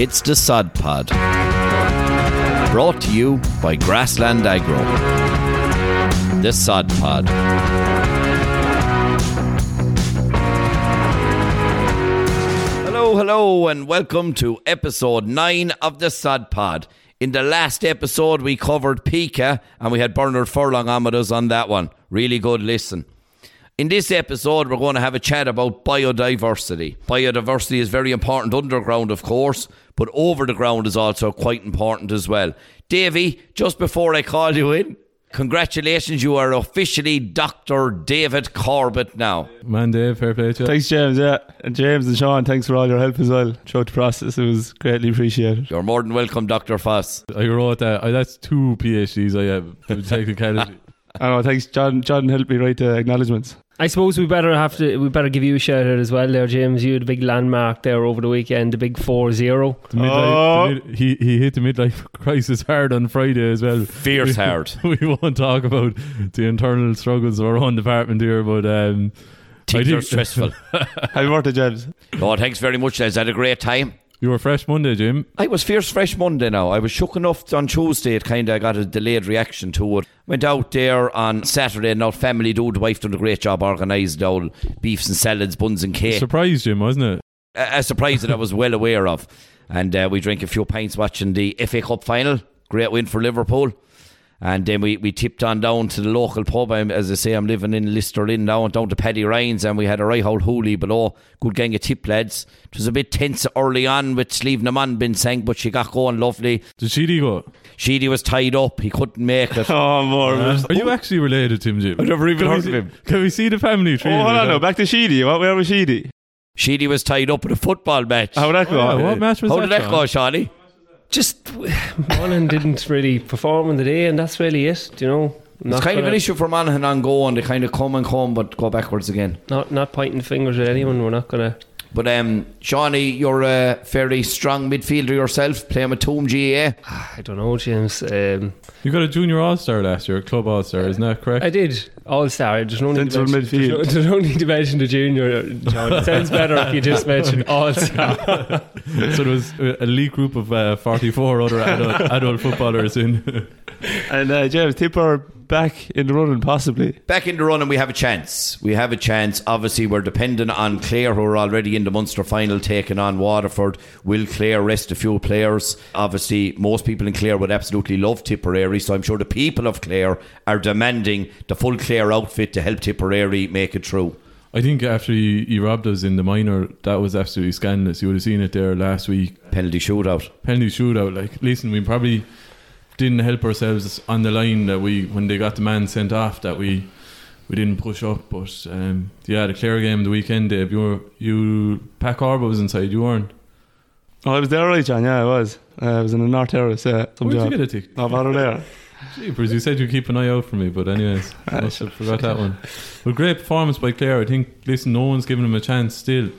It's the Sod Pod. Brought to you by Grassland Agro. The Sod Pod. Hello, hello, and welcome to episode 9 of the Sod Pod. In the last episode, we covered Pika, and we had Bernard Furlong on with us on that one. Really good listen. In this episode, we're going to have a chat about biodiversity. Biodiversity is very important underground, of course, but over the ground is also quite important as well. Davy, just before I call you in, congratulations, you are officially Dr. David Corbett now. Man, Dave, fair play to you. Thanks, James. Yeah, and James and Sean, thanks for all your help as well throughout the process. It was greatly appreciated. You're more than welcome, Dr. Foss. I wrote that. I, that's two PhDs I have. in Technicality. I know. Thanks, John. John helped me write the acknowledgements. I suppose we better have to we better give you a shout out as well there, James. You had a big landmark there over the weekend, the big four zero. The midlife, Oh. the mid, he he hit the midlife crisis hard on Friday as well. Fierce We- hard. We won't talk about the internal struggles of our own department here, but um, I Things are think- stressful. Happy birthday, James. oh, thanks very much, lads. Had a great time. You were fresh Monday, Jim. I was fierce fresh Monday now. I was shook enough on Tuesday. It kind of got a delayed reaction to it. Went out there on Saturday and our family. The wife done a great job organised all beefs and salads, buns and cake. Surprise, Jim, wasn't it? a, a surprise that I was well aware of. And uh, we drank a few pints watching the FA Cup final. Great win for Liverpool. And then we, we tipped on down to the local pub. I'm, as I say, I'm living in Listerlin now, and down to Paddy Ryan's, and we had a right old hoolie below. Good gang of Tipp lads. It was a bit tense early on with Slievenamon been sang, but she got going lovely. Did Sheedy go? Sheedy was tied up, he couldn't make it. Oh, more. Uh, are you actually related to him, Jim? I never even Can we heard see- of him. Can we see the family tree? Oh, hold on now? now. Back to Sheedy. What, where was Sheedy? Sheedy was tied up in a football match. How did that Oh, go? yeah, what match was How that? did that Sean? go, Shawnee? Just Monaghan didn't really perform on the day, and that's really it. You know, It's kind of an issue for Monaghan on going. They kind of come and come, but go backwards again. Not not pointing fingers at anyone. We're not gonna. But um, Shawnee, you're a fairly strong midfielder yourself, playing with Toom GAA. I don't know, James. Um, You got a junior all star last year, a club all star, isn't that correct? I did all star. There's no need to Central mention, there's no, midfield. there's no need to mention the junior. John. It sounds better if you just mention all star. so there was a elite group of uh, 44 other adult, adult footballers in. And uh, James, Tipper back in the running, possibly. Back in the run, and we have a chance. We have a chance. Obviously, we're dependent on Clare, who are already in the Munster final, taking on Waterford. Will Clare rest a few players? Obviously, most people in Clare would absolutely love Tipperary, so I'm sure the people of Clare are demanding the full Clare outfit to help Tipperary make it through. I think after he, he robbed us in the minor, that was absolutely scandalous. You would have seen it there last week. Penalty shootout. Penalty shootout. Like, listen, we probably didn't help ourselves on the line that we, when they got the man sent off, that we we didn't push up. But um, yeah, the Clare game the weekend, Dave, you were, you, Pat Corbett was inside, you weren't. Oh, I was there, right, John? Yeah, I was. Uh, I was in the North Terrace. Yeah, some Where'd you job. get a ticket? No bother there. Jeepers, you said you'd keep an eye out for me, but anyways, I must have forgot that one. But great performance by Clare. I think, listen, no one's giving him a chance still.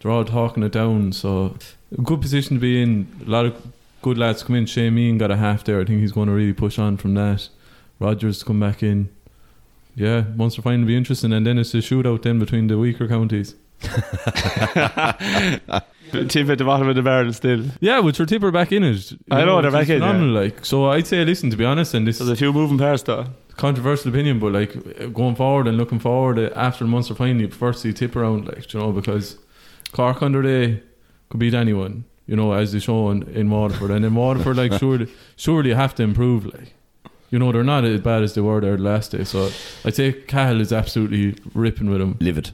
They're all talking it down, so a good position to be in. A lot of good lads come in. Shane Meehan got a half there. I think he's going to really push on from that. Rogers come back in. Yeah, Munster final to be interesting, and then it's a shootout then between the weaker counties. Tipp at the bottom of the barrel still. Yeah, which are Tipper back in it. I know, they're back in, phenomenal, Like, so I'd say, listen, to be honest, and this There's a few moving parts, though. controversial opinion, but like going forward and looking forward uh, after the Munster final, you prefer to see Tipp around, like you know, because Cork under day could beat anyone, you know, as they show in, in Waterford, and in Waterford, like surely, surely you have to improve, like. You know, they're not as bad as they were there last day. So I'd say Cahill is absolutely ripping with them. Livid.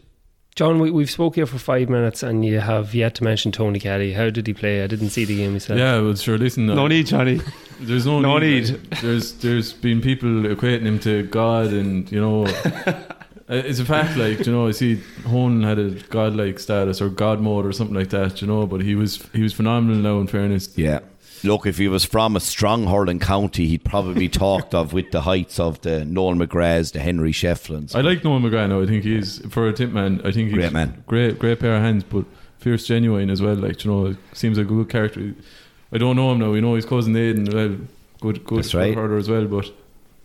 John, we, we've spoke here for five minutes, and you have yet to mention Tony Kelly. How did he play? I didn't see the game myself. Yeah, well, sure. Listen, No uh, need, Johnny. There's no, No need. need. like, there's there's been people equating him to God, and you know, Uh, it's a fact. Like you know, I see Hone had a godlike status or God mode or something like that. You know, but he was he was phenomenal. Now, in fairness, Yeah. Look, if he was from a strong hurling county, he'd probably be talked of with the heights of the Noel McGraths, the Henry Shefflins. I like Noel McGrath. Now, I think he's for a Tipp man. I think he's Great man. great great pair of hands, but fierce, genuine as well. Like you know, seems like a good character. I don't know him now. We know his cousin Aidan. Well, good good That's right. as well. But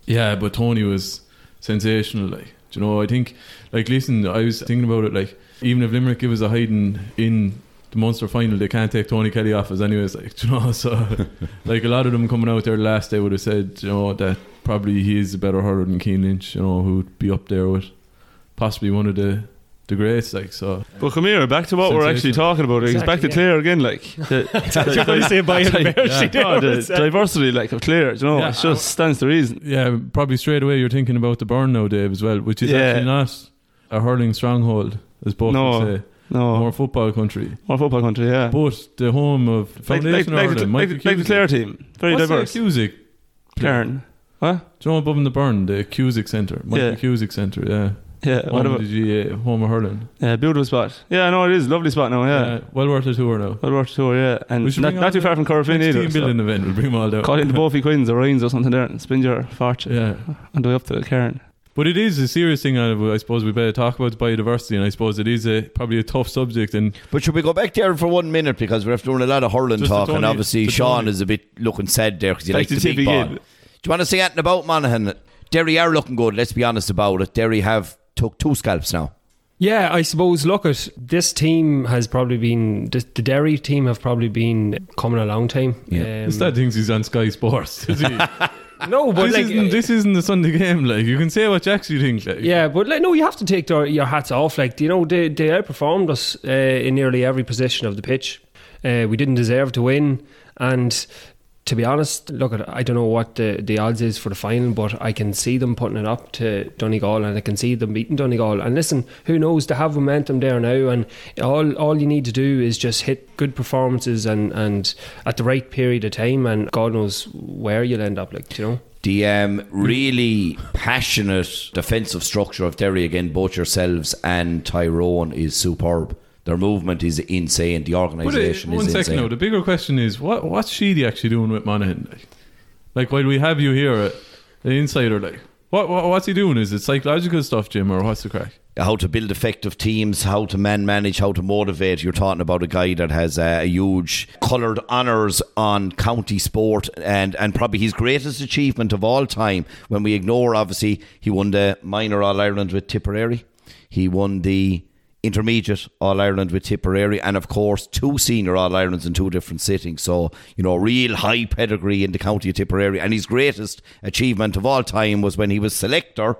yeah, but Tony was sensational. Like Do you know, I think, like, listen, I was thinking about it, like, even if Limerick give us a hiding in the Munster final, they can't take Tony Kelly off us anyways, like, do you know, so, like, a lot of them coming out there last day would have said, you know, that probably he is a better hurler than Cian Lynch, you know, who'd be up there with possibly one of the the greats, like, so. But come here, back to what we're actually talking about. It's Exactly, back to yeah. Clare again, like. The, You're going to say by Yeah. the no, the diversity, like, of Clare, do you know, Yeah, it just stands to reason. Yeah, probably straight away you're thinking about the Burren now, Dave, as well, which is Yeah. actually not a hurling stronghold, as both No. would say. No, More more, football country. More football country, yeah. But the home of Like, like, Foundation like, Ireland, the, like, like the Clare team, very What's diverse. The Cusack? Cairn. What? Do you know above in the Burren, the Cusack Centre? Michael Yeah. Cusack Centre, yeah. Yeah, what Home about? of the GAA, home of hurling. Yeah, beautiful spot. Yeah, no, it is lovely spot now. Yeah, well worth a tour now. well worth a tour. Yeah, and should not, not too far from Corofin Next either. team so building event, we'll bring them all down. Call in the Bofey Quinns or Rhines or something there and spend your fortune Yeah. on the way up to the Cairn. But it is a serious thing. I I suppose we better talk about biodiversity, and I suppose it is a probably a tough subject. And But should we go back there for one minute because we're doing a lot of hurling Just talk, the and obviously Sean Tony. is a bit looking sad there because he likes to the big ball. Do you want to say anything about Monaghan? Derry are looking good. Let's be honest about it. Derry have took two scalps now. Yeah, I suppose. Look at this team has probably been the, the Derry team have probably been coming a long time. Yeah. Um, Instead thinks he's on Sky Sports. Does he? no, but this, like, isn't, this isn't the Sunday game. Like you can say what you actually think. Like. Yeah, but like, no, you have to take their, your hats off. Like, you know, they they outperformed us uh, in nearly every position of the pitch. Uh, we didn't deserve to win, and to be honest, look, I don't know what the, the odds is for the final, but I can see them putting it up to Donegal, and I can see them beating Donegal. And listen, who knows? They have momentum there now, and all all you need to do is just hit good performances and and at the right period of time, and God knows where you'll end up. Like, you know. The um, really passionate defensive structure of Derry again, both yourselves and Tyrone, is superb. Their movement is insane. The uh, organisation is second insane. now. The bigger question is what what's Sheedy actually doing with Monaghan? Like, like while we have you here, uh, the insider, like what, what what's he doing? Is it psychological stuff, Jim, or what's the crack? how to build effective teams, how to man manage, how to motivate. You're talking about a guy that has uh, a huge coloured honours on county sport and, and probably his greatest achievement of all time. When we ignore, obviously, he won the minor All Ireland with Tipperary, he won the intermediate All Ireland with Tipperary, and of course, two senior All Irelands in two different sittings. So, you know, real high pedigree in the county of Tipperary. And his greatest achievement of all time was when he was selector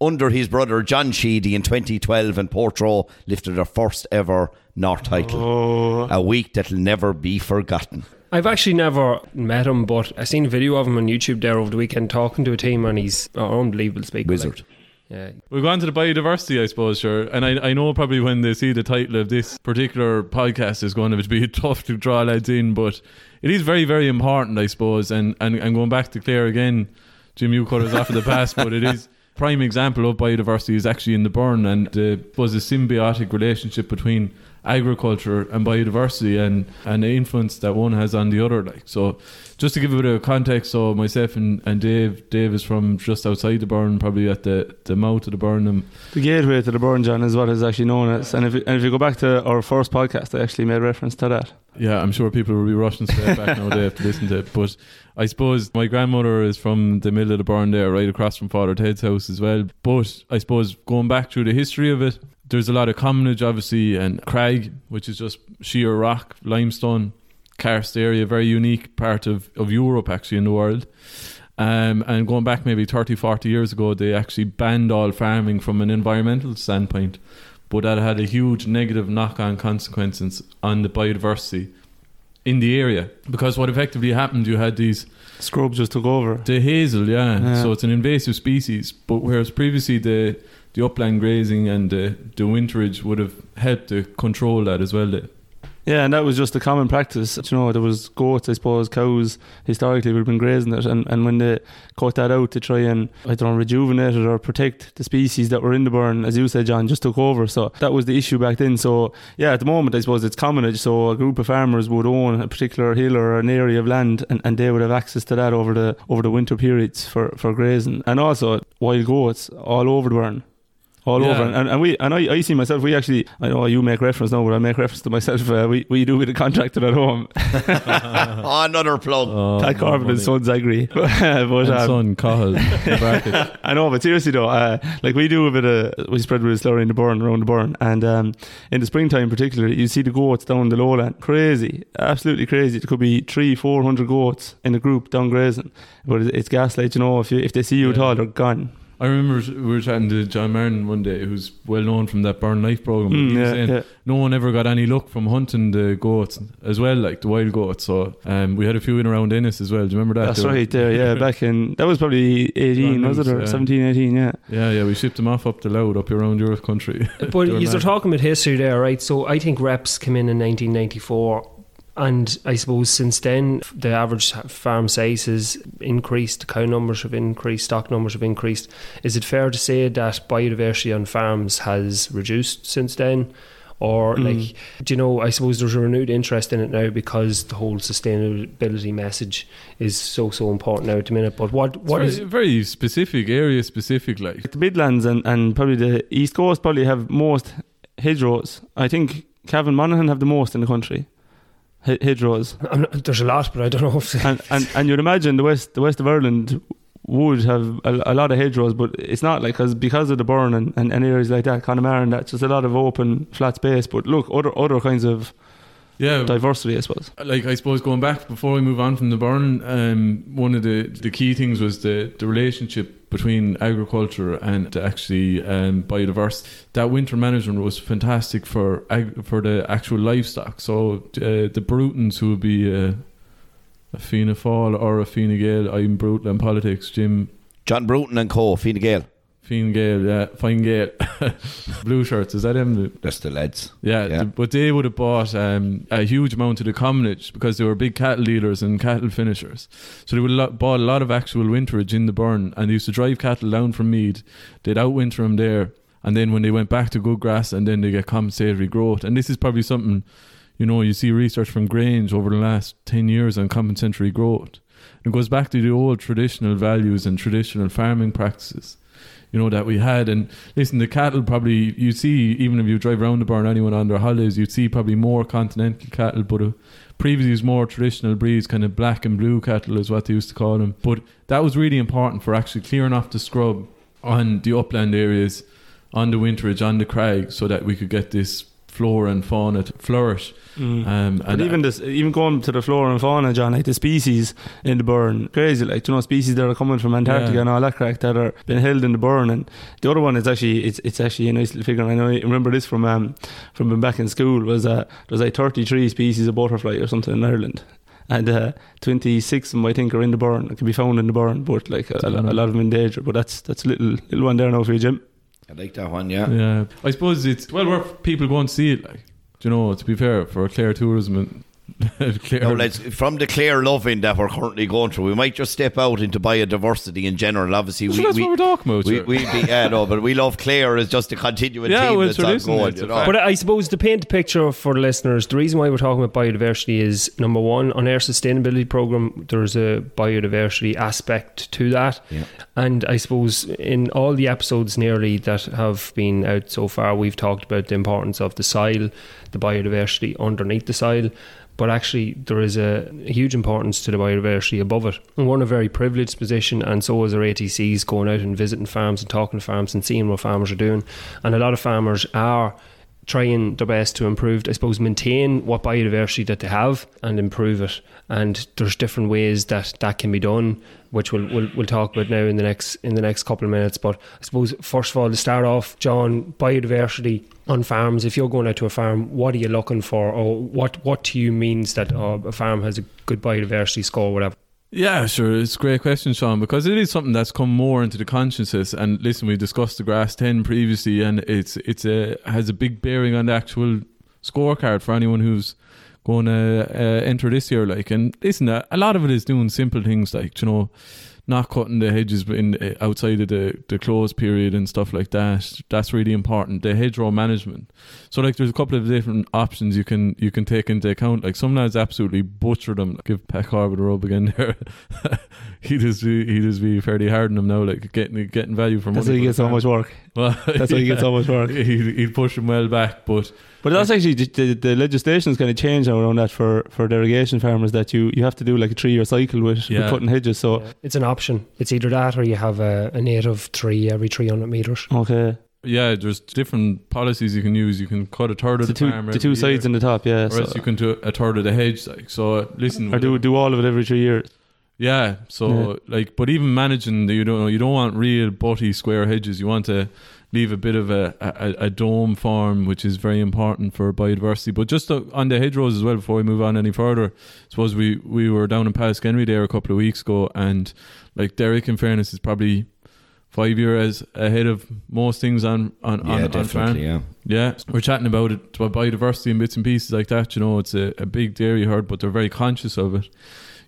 under his brother John Sheedy in 2012 and Portroe lifted their first ever North title. Oh, A week that'll never be forgotten. I've actually never met him, but I seen a video of him on YouTube there over the weekend talking to a team, and he's an unbelievable speaker. Wizard. Like, yeah, We'll go on to the biodiversity, I suppose, sure. And I, I know probably when they see the title of this particular podcast is going to be tough to draw lads in, but it is very, very important, I suppose. And, and, and going back to Clare again, Jim, you cut us off at the pass, but it is prime example of biodiversity is actually in the Burren and uh, was a symbiotic relationship between agriculture and biodiversity and, and the influence that one has on the other. Like so, just to give a bit of context, so myself and, and Dave, Dave is from just outside the Burren, probably at the, the mouth of the Burren. And the gateway to the Burren John is what is actually known as. And if you, and if you go back to our first podcast, I actually made reference to that. Yeah, I'm sure people will be rushing straight back now. They have to listen to it. But I suppose my grandmother is from the middle of the Burren there, right across from Father Ted's house as well. But I suppose going back through the history of it, there's a lot of commonage, obviously, and crag, which is just sheer rock, limestone, karst area, very unique part of, of Europe, actually, in the world. Um, and going back maybe 30, 40 years ago, they actually banned all farming from an environmental standpoint. But that had a huge negative knock on consequences on the biodiversity in the area. Because what effectively happened, you had these Scrub just took over. the hazel, yeah. Yeah. So it's an invasive species. But whereas previously the the upland grazing and the, the winterage would have helped to control that as well. Yeah, and that was just a common practice. You know, there was goats, I suppose, cows historically would have been grazing it, and, and when they cut that out to try and I don't know, rejuvenate it or protect the species that were in the Burren, as you said, John, just took over. So that was the issue back then. So yeah, at the moment, I suppose it's commonage. So a group of farmers would own a particular hill or an area of land, and, and they would have access to that over the over the winter periods for, for grazing, and also wild goats all over the Burren. All Yeah. over. And, and, and we and I, I see myself. We actually, I know you make reference now, but I make reference to myself. Uh, we we do with a contractor at home. Oh, another plug. Oh, Pat Corbett and money. Sons Agri. but And um, son, Cahill. I know, but seriously though, uh, like we do a bit of we spread a bit slurry in the Burren around the Burren, and um, in the springtime particularly, you see the goats down the lowland, crazy, absolutely crazy. It could be three, four hundred goats in a group down grazing, but it's gaslight. You know, if you, if they see you at all, they're gone. I remember we were chatting to John Martin one day, who's well known from that Burren Life program. Mm, he was yeah, saying yeah. no one ever got any luck from hunting the goats as well, like the wild goats. So um, we had a few in around Ennis as well. Do you remember that? That's They right there, yeah. Back in that was probably eighteen, was it, or Lewis, yeah. 17, 18, yeah. Yeah, yeah, we shipped them off up the loud up around Europe country. But They were you're talking about history there, right? So I think reps came in in 1994. And I suppose since then, the average farm size has increased, cow numbers have increased, stock numbers have increased. Is it fair to say that biodiversity on farms has reduced since then? Or, Mm. like, do you know, I suppose there's a renewed interest in it now because the whole sustainability message is so, so important now at the minute. But what, what it's is. very, very specific, area specific, like. The Midlands and, and probably the East Coast probably have most hedgerows. I think Cavan Monaghan have the most in the country. He- Hedgerows. Not- there's a lot, but I don't know if. and, and and you'd imagine the west the west of Ireland would have a, a lot of hedgerows, but it's not like cause, because of the Burren and, and, and areas like that, Connemara and that's just a lot of open flat space. But look, other other kinds of Yeah, diversity, I suppose. like I suppose going back before we move on from the Burren, um, one of the the key things was the the relationship between agriculture and actually um, biodiversity. That winter management was fantastic for ag- for the actual livestock. So uh, the Brutons who would be uh, a Fianna Fáil or a Fine Gael, I'm brutal in politics. Jim John Bruton and Co. Fine Gael. Fine Gael, yeah, Fine Gael, blue shirts. Is that him? That's the lads. Yeah, Yeah. th- but they would have bought um, a huge amount of the commonage because they were big cattle dealers and cattle finishers. So they would have bought a lot of actual winterage in the Burren and they used to drive cattle down from Meath. They'd outwinter them there. And then when they went back to good grass and then they get compensatory growth. And this is probably something, you know, you see research from Grange over the last 10 years on compensatory growth. It goes back to the old traditional values and traditional farming practices you know that we had. And listen the cattle probably you see even if you drive around the Burren anyone on their holidays you'd see probably more continental cattle but uh, previously it was more traditional breeds kind of black and blue cattle is what they used to call them. But that was really important for actually clearing off the scrub on the upland areas on the winterage on the crag so that we could get this flora and fauna to flourish um, And and even this, even going to the flora and fauna, John, like the species in the Burren, crazy. Like you know, species that are coming from Antarctica Yeah. and all that crack that are being held in the Burren. And the other one is actually, it's it's actually a nice little figure. I know. I remember this from um from back in school was uh there's like 33 species of butterfly or something in Ireland. And uh, 26 of them, I think, are in the Burren. It can be found in the Burren, but like a, a, a lot of them in danger. But that's that's a little little one there now for you, Jim. I like that one, yeah. Yeah, I suppose it's well worth people going to see it. Like, do you know, to be fair, for Clare tourism Now, let's, from the Clare loving that we're currently going through, we might just step out into biodiversity in general. Obviously, So we, that's we, what we're talking about. we, sure. we be, yeah, no, but we love Clare as just a continuing Yeah, team well, that's sure, ongoing. You know? But I suppose to paint the picture for the listeners, the reason why we're talking about biodiversity is number one, on our sustainability program, there's a biodiversity aspect to that. Yeah. And I suppose in all the episodes nearly that have been out so far, we've talked about the importance of the soil, the biodiversity underneath the soil. But actually, there is a huge importance to the biodiversity above it. And we're in a very privileged position, and so is our ATCs going out and visiting farms and talking to farms and seeing what farmers are doing. And a lot of farmers are trying their best to improve, I suppose, maintain what biodiversity that they have and improve it. And there's different ways that that can be done, which we'll, we'll, we'll talk about now in the next in the next couple of minutes. But I suppose first of all, to start off, John, biodiversity on farms. If you're going out to a farm, what are you looking for, or what what to you means that uh, a farm has a good biodiversity score, whatever? Yeah, sure. It's a great question, Sean, because it is something that's come more into the consciousness. And listen, we discussed the Grass10 previously, and it's it's a has a big bearing on the actual scorecard for anyone who's going to uh, enter this year. Like, and listen, a a lot of it is doing simple things like you know, not cutting the hedges in uh, outside of the the close period and stuff like that. That's really important. The hedgerow management. So like, there's a couple of different options you can you can take into account. Like some lads absolutely butcher them. Give Pat Corbett a rub again there. he just be, he just be fairly hard on them now. Like getting getting value from That's money why you for get so much work. Well, That's why he gets so much work. He'd, he'd push him well back, but But that's actually the, the, the legislation is kind of changed now around that for, for derogation farmers that you, you have to do like a three year cycle with, with cutting hedges. So It's an option. It's either that or you have a, a native tree every 300 metres. okay, yeah, there's different policies you can use. You can cut a third of the the, two farm the two year, sides in the top, yeah. or So, else you can do a third of the hedge. Like so, listen. or do do all of it every three years. Yeah, so like, but even managing, the, you don't know, you don't want real butty square hedges. You want to leave a bit of a, a, a dome form, which is very important for biodiversity. But just uh, on the hedgerows as well, before we move on any further, I suppose we we were down in Pallaskenry there a couple of weeks ago, and like Derek, in fairness, is probably five years ahead of most things on on Yeah, on, on farm. Yeah. Yeah, we're chatting about it, about biodiversity and bits and pieces like that. You know, it's a, a big dairy herd, but they're very conscious of it.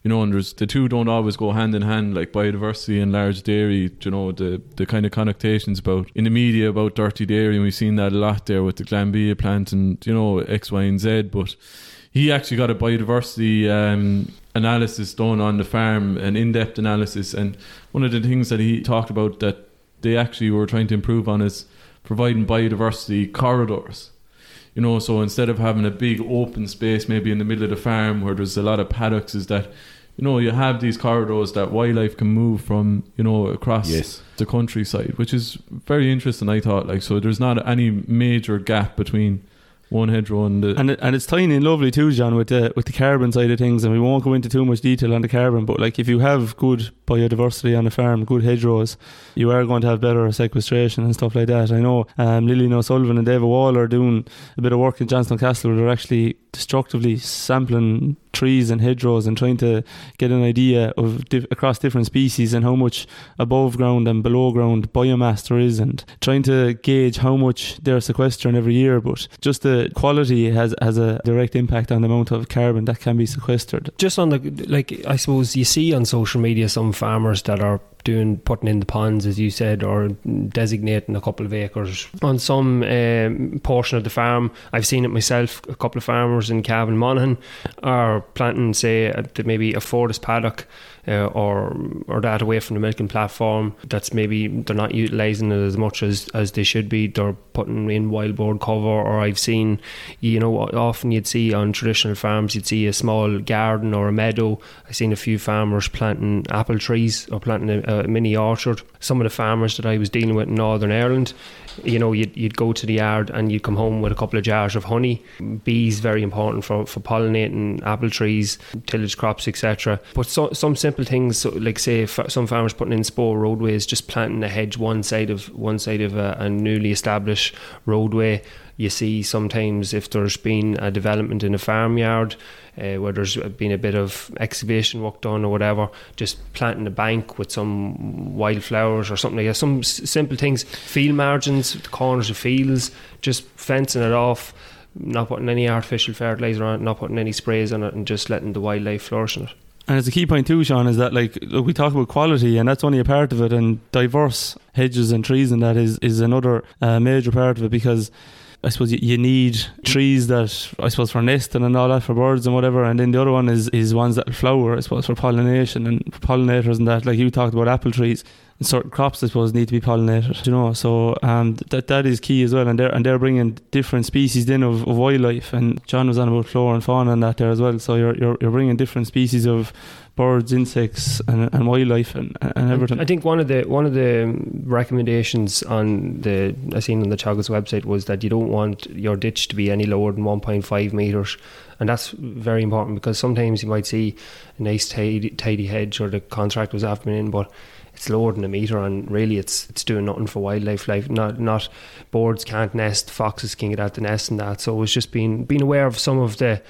You know, and there's the two don't always go hand in hand, like biodiversity and large dairy. You know, the the kind of connotations about in the media about dirty dairy, and we've seen that a lot there with the Glanbia plant and you know X, Y, and Z. But he actually got a biodiversity um, analysis done on the farm, an in-depth analysis, and one of the things that he talked about that they actually were trying to improve on is providing biodiversity corridors. You know, so instead of having a big open space maybe in the middle of the farm where there's a lot of paddocks, is that you know you have these corridors that wildlife can move from you know across Yes. the countryside, which is very interesting. I thought like so there's not any major gap between one hedgerow and the And it, and it's tiny and lovely too, John, with the with the carbon side of things. And we won't go into too much detail on the carbon, but like if you have good biodiversity on a farm, good hedgerows, you are going to have better sequestration and stuff like that. I know um, Lillian O'Sullivan and David Wall are doing a bit of work in Johnstown Castle where they're actually destructively sampling trees and hedgerows and trying to get an idea of across different species and how much above ground and below ground biomass there is and trying to gauge how much they're sequestering every year but just the quality has has a direct impact on the amount of carbon that can be sequestered Just on the, like, I suppose you see on social media some farmers that are doing, putting in the ponds, as you said, or designating a couple of acres on some um, portion of the farm. I've seen it myself. A couple of farmers in Cavan Monaghan are planting, say, at maybe a Fortis paddock uh, or or that away from the milking platform. That's maybe they're not utilising it as much as, as they should be. They're putting in wild bird cover, or I've seen, you know, often you'd see on traditional farms, you'd see a small garden or a meadow. I've seen a few farmers planting apple trees or planting a, mini orchard. Some of the farmers that I was dealing with in Northern Ireland, you know, you'd, you'd go to the yard and you'd come home with a couple of jars of honey. Bees very important for, for pollinating apple trees, tillage crops, etc. But so, some simple things, like say some farmers putting in spur roadways, just planting a hedge one side of one side of a, a newly established roadway. You see sometimes if there's been a development in a farmyard uh, where there's been a bit of excavation work done or whatever, just planting a bank with some wildflowers or something like that. Some s- simple things, field margins, the corners of fields, just fencing it off, not putting any artificial fertilizer on it, not putting any sprays on it, and just letting the wildlife flourish in it. and it's a key point too Sean is that like look, we talk about quality and that's only a part of it and diverse hedges and trees and that is is another uh, major part of it because I suppose you, you need trees that I suppose for nesting and all that for birds and whatever, and then the other one is is ones that flower. I suppose for pollination and pollinators and that. Like you talked about apple trees, certain crops I suppose need to be pollinated. You know, so um, that that is key as well. And they're and they're bringing different species in of, of wildlife. And John was on about flora and fauna and that there as well. So you're you're, you're bringing different species of birds, insects, and, and wildlife and, and everything. I think one of the one of the recommendations on the I seen on the Teagasc website was that you don't want your ditch to be any lower than 1.5 meters, and that's very important because sometimes you might see a nice tidy, tidy hedge or the contract was after in, but it's lower than a meter, and really it's it's doing nothing for wildlife life. Not not birds can't nest, foxes can get out the nest and that. So it's just being being aware of some of the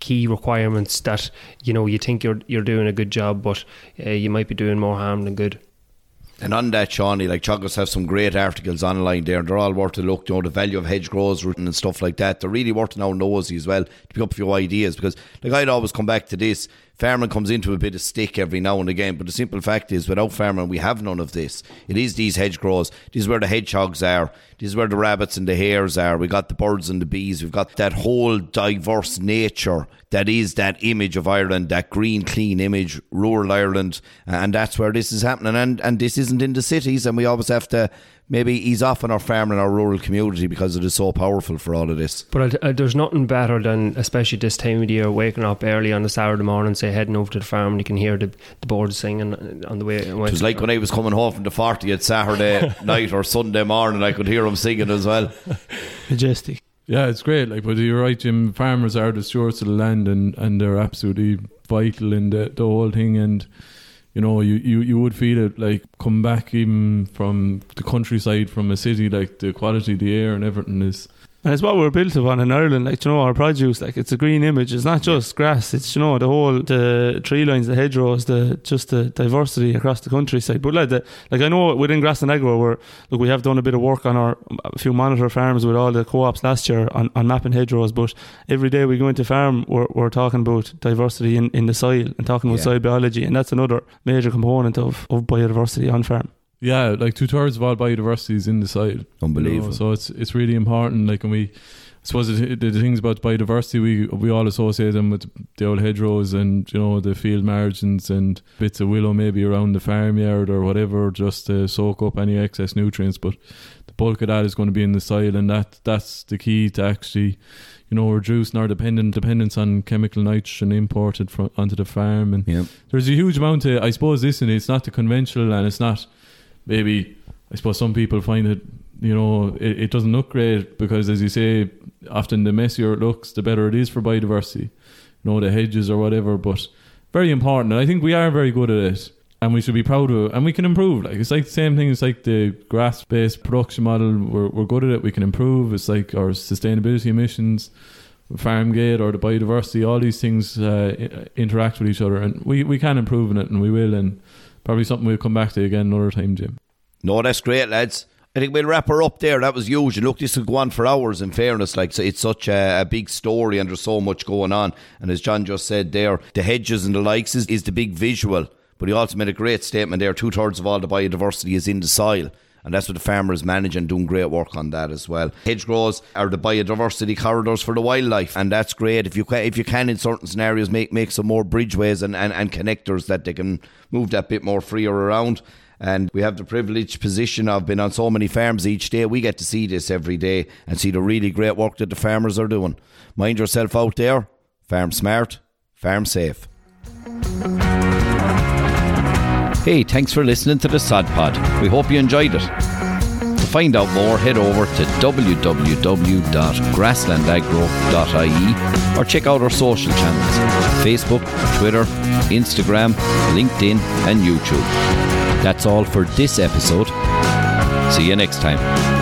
key requirements that you know you think you're you're doing a good job, but uh, you might be doing more harm than good. And on that, Shawnee, like Teagasc have some great articles online there. They're all worth a look. You know, the value of hedge grows and stuff like that. They're really worth now nosy as well to pick up a few ideas because, like, I'd always come back to this. Farming comes into a bit of stick every now and again, but the simple fact is, without farming, we have none of this. It is these hedge grows. This is where the hedgehogs are. This is where the rabbits and the hares are. We got the birds and the bees. We've got that whole diverse nature that is that image of Ireland, that green, clean image, rural Ireland, and that's where this is happening. And and this isn't in the cities, and we always have to maybe ease off on our farm and our rural community because it is so powerful for all of this. But uh, there's nothing better than, especially this time of the year, waking up early on a Saturday morning, say heading over to the farm, and you can hear the, the birds singing on the way. It was like when I was coming home from the 40th Saturday night or Sunday morning, I could hear them singing as well. Majestic. Yeah, it's great. Like, but you're right, Jim. Farmers are the stewards of the land, and, and they're absolutely vital in the, the whole thing. And you know, you, you, you would feel it like come back even from the countryside, from a city, like the quality of the air and everything is and it's what we're built upon in Ireland. Like you know, our produce, like it's a green image. It's not just grass. It's you know the whole the tree lines, the hedgerows, the just the diversity across the countryside. But like the, like I know within Grassland Agro, where look we have done a bit of work on our a few monitor farms with all the co-ops last year on, on mapping hedgerows. But every day we go into farm, we're, we're talking about diversity in, in the soil and talking about yeah. soil biology, and that's another major component of, of biodiversity on farm. Yeah, like two thirds of all biodiversity is in the soil. Unbelievable. You know? So it's it's really important. Like, and we, I suppose the, the things about biodiversity, we we all associate them with the old hedgerows and you know the field margins and bits of willow maybe around the farmyard or whatever, just to soak up any excess nutrients. But the bulk of that is going to be in the soil, and that that's the key to actually you know, reducing our dependent dependence on chemical nitrogen imported from onto the farm. And yep. there's a huge amount of, I suppose, listen, it's not the conventional and it's not maybe I suppose some people find it you know it, it doesn't look great because as you say often the messier it looks the better it is for biodiversity you know the hedges or whatever but very important and I think we are very good at it and we should be proud of it and we can improve like it's like the same thing it's like the grass based production model we're, we're good at it we can improve it's like our sustainability emissions farm gate or the biodiversity all these things uh, interact with each other and we, we can improve in it and we will and probably something we'll come back to again another time, Jim. No, that's great, lads. I think we'll wrap her up there. That was huge. Look, this will go on for hours. In fairness, like it's such a, a, big story, and there's so much going on. And as John just said there, the hedges and the likes is, is the big visual. But he also made a great statement there. Two thirds of all the biodiversity is in the soil. And that's what the farmers manage and doing great work on that as well. Hedge Hedgerows are the biodiversity corridors for the wildlife, and that's great. If you can, if you can in certain scenarios make make some more bridgeways and, and, and connectors that they can move that bit more freer around. And we have the privileged position of being on so many farms each day. We get to see this every day and see the really great work that the farmers are doing. Mind yourself out there. Farm smart, farm safe. Hey, thanks for listening to the Sod Pod. We hope you enjoyed it. To find out more, head over to www.grasslandagro.ie or check out our social channels Facebook, Twitter, Instagram, LinkedIn, and YouTube. That's all for this episode. See you next time.